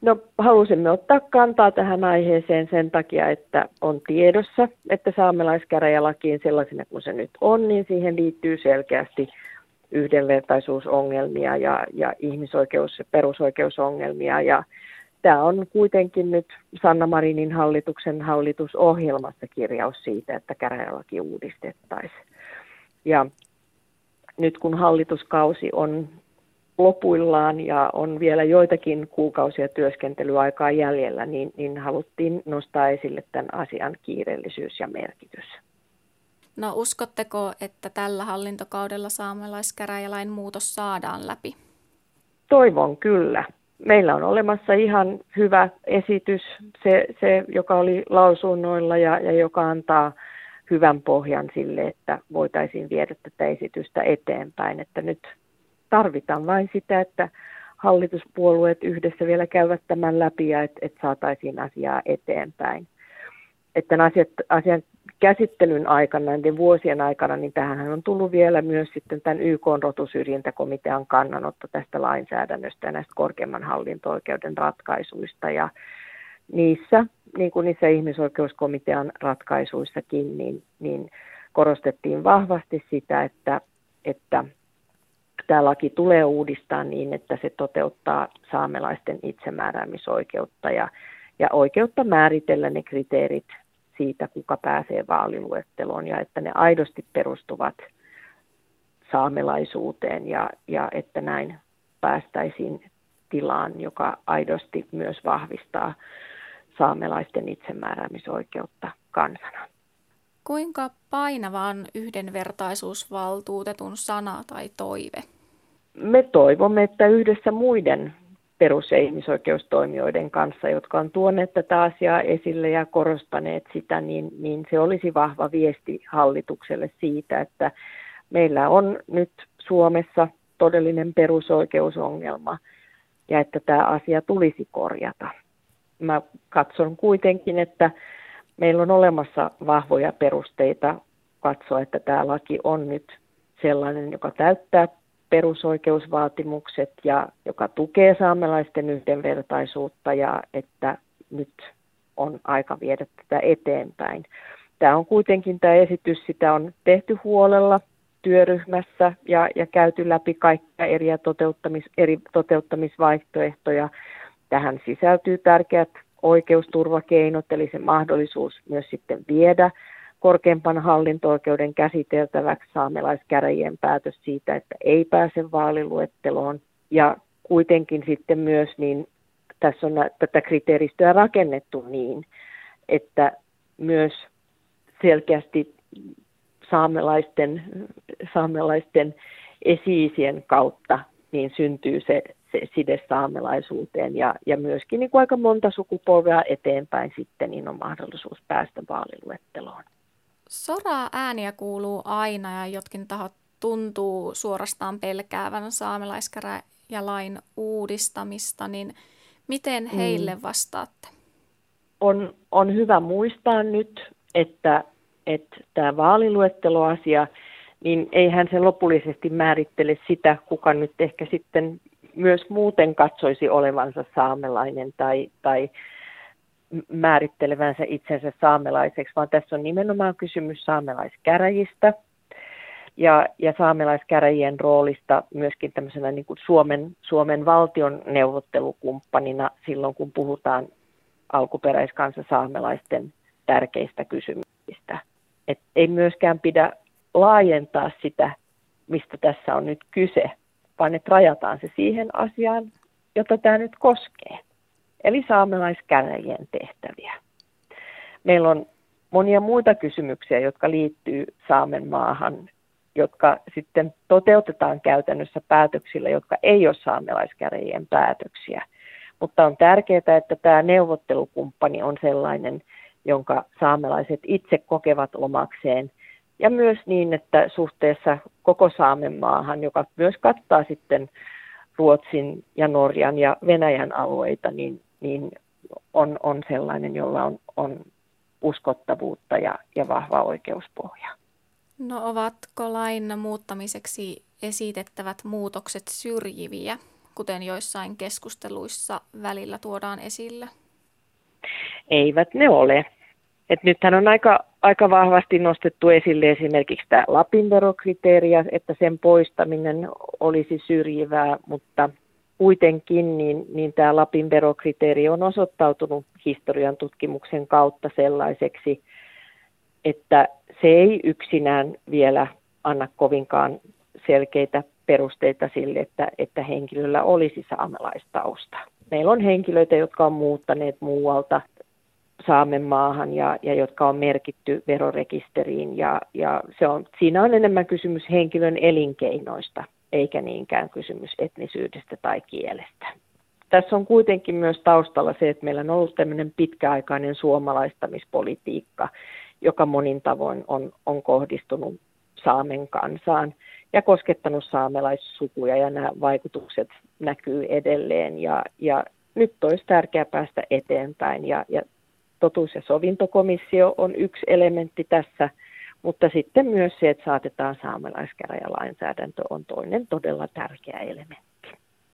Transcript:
No halusimme ottaa kantaa tähän aiheeseen sen takia, että on tiedossa, että saamelaiskäräjälakiin sellaisena kuin se nyt on, niin siihen liittyy selkeästi yhdenvertaisuusongelmia ja, ja ihmisoikeus- ja perusoikeusongelmia. Ja tämä on kuitenkin nyt Sanna Marinin hallituksen hallitusohjelmassa kirjaus siitä, että käräjälaki uudistettaisiin. Ja nyt kun hallituskausi on lopuillaan ja on vielä joitakin kuukausia työskentelyaikaa jäljellä, niin, niin haluttiin nostaa esille tämän asian kiireellisyys ja merkitys. No uskotteko, että tällä hallintokaudella saamelaiskäräjälain muutos saadaan läpi? Toivon kyllä. Meillä on olemassa ihan hyvä esitys, se, se joka oli lausunnoilla ja, ja joka antaa hyvän pohjan sille, että voitaisiin viedä tätä esitystä eteenpäin. Että nyt tarvitaan vain sitä, että hallituspuolueet yhdessä vielä käyvät tämän läpi ja että et saataisiin asiaa eteenpäin. Että asiat, asian käsittelyn aikana, näiden vuosien aikana, niin tähän on tullut vielä myös sitten tämän YK rotusyrjintäkomitean kannanotto tästä lainsäädännöstä ja näistä korkeimman hallinto-oikeuden ratkaisuista. Ja niissä, niin kuin niissä ihmisoikeuskomitean ratkaisuissakin, niin, niin korostettiin vahvasti sitä, että, että tämä laki tulee uudistaa niin, että se toteuttaa saamelaisten itsemääräämisoikeutta ja, ja oikeutta määritellä ne kriteerit siitä, kuka pääsee vaaliluetteloon ja että ne aidosti perustuvat saamelaisuuteen ja, ja että näin päästäisiin tilaan, joka aidosti myös vahvistaa saamelaisten itsemääräämisoikeutta kansana. Kuinka painava on yhdenvertaisuusvaltuutetun sana tai toive? Me toivomme, että yhdessä muiden perus- ja ihmisoikeustoimijoiden kanssa, jotka on tuoneet tätä asiaa esille ja korostaneet sitä, niin, niin se olisi vahva viesti hallitukselle siitä, että meillä on nyt Suomessa todellinen perusoikeusongelma ja että tämä asia tulisi korjata. Mä katson kuitenkin, että meillä on olemassa vahvoja perusteita katsoa, että tämä laki on nyt sellainen, joka täyttää perusoikeusvaatimukset ja joka tukee saamelaisten yhdenvertaisuutta ja että nyt on aika viedä tätä eteenpäin. Tämä on kuitenkin tämä esitys, sitä on tehty huolella työryhmässä ja, ja käyty läpi kaikkia eri, toteuttamis, eri toteuttamisvaihtoehtoja. Tähän sisältyy tärkeät oikeusturvakeinot, eli se mahdollisuus myös sitten viedä korkeimpana hallinto-oikeuden käsiteltäväksi saamelaiskäräjien päätös siitä, että ei pääse vaaliluetteloon. Ja kuitenkin sitten myös niin tässä on tätä kriteeristöä rakennettu niin, että myös selkeästi saamelaisten, saamelaisten esiisien kautta niin syntyy se, se side saamelaisuuteen ja, ja myöskin niin kuin aika monta sukupolvea eteenpäin sitten niin on mahdollisuus päästä vaaliluetteloon. Soraa ääniä kuuluu aina ja jotkin tahot tuntuu suorastaan pelkäävän saamelaiskäräjälain uudistamista, niin miten mm. heille mm. vastaatte? On, on hyvä muistaa nyt, että, että tämä vaaliluetteloasia, niin eihän se lopullisesti määrittele sitä, kuka nyt ehkä sitten myös muuten katsoisi olevansa saamelainen tai, tai määrittelevänsä itsensä saamelaiseksi, vaan tässä on nimenomaan kysymys saamelaiskäräjistä ja, ja saamelaiskäräjien roolista myöskin tämmöisenä niin kuin Suomen, Suomen valtion neuvottelukumppanina silloin, kun puhutaan alkuperäiskansa saamelaisten tärkeistä kysymyksistä. Et ei myöskään pidä laajentaa sitä, mistä tässä on nyt kyse, vaan että rajataan se siihen asiaan, jota tämä nyt koskee eli saamelaiskäräjien tehtäviä. Meillä on monia muita kysymyksiä, jotka liittyy Saamen maahan, jotka sitten toteutetaan käytännössä päätöksillä, jotka ei ole saamelaiskäräjien päätöksiä. Mutta on tärkeää, että tämä neuvottelukumppani on sellainen, jonka saamelaiset itse kokevat omakseen. Ja myös niin, että suhteessa koko Saamen maahan, joka myös kattaa sitten Ruotsin ja Norjan ja Venäjän alueita, niin niin on, on sellainen, jolla on, on uskottavuutta ja, ja vahva oikeuspohja. No ovatko lain muuttamiseksi esitettävät muutokset syrjiviä, kuten joissain keskusteluissa välillä tuodaan esille? Eivät ne ole. Et nythän on aika, aika vahvasti nostettu esille esimerkiksi tämä Lapin verokriteeriä, että sen poistaminen olisi syrjivää, mutta kuitenkin niin, niin tämä Lapin verokriteeri on osoittautunut historian tutkimuksen kautta sellaiseksi, että se ei yksinään vielä anna kovinkaan selkeitä perusteita sille, että, että henkilöllä olisi saamelaistausta. Meillä on henkilöitä, jotka on muuttaneet muualta Saamen maahan ja, ja jotka on merkitty verorekisteriin ja, ja se on, siinä on enemmän kysymys henkilön elinkeinoista eikä niinkään kysymys etnisyydestä tai kielestä. Tässä on kuitenkin myös taustalla se, että meillä on ollut tämmöinen pitkäaikainen suomalaistamispolitiikka, joka monin tavoin on, on kohdistunut Saamen kansaan ja koskettanut saamelaissukuja ja nämä vaikutukset näkyy edelleen ja, ja nyt olisi tärkeää päästä eteenpäin ja, ja totuus- ja sovintokomissio on yksi elementti tässä, mutta sitten myös se, että saatetaan saamelaiskäräjälainsäädäntö on toinen todella tärkeä elementti.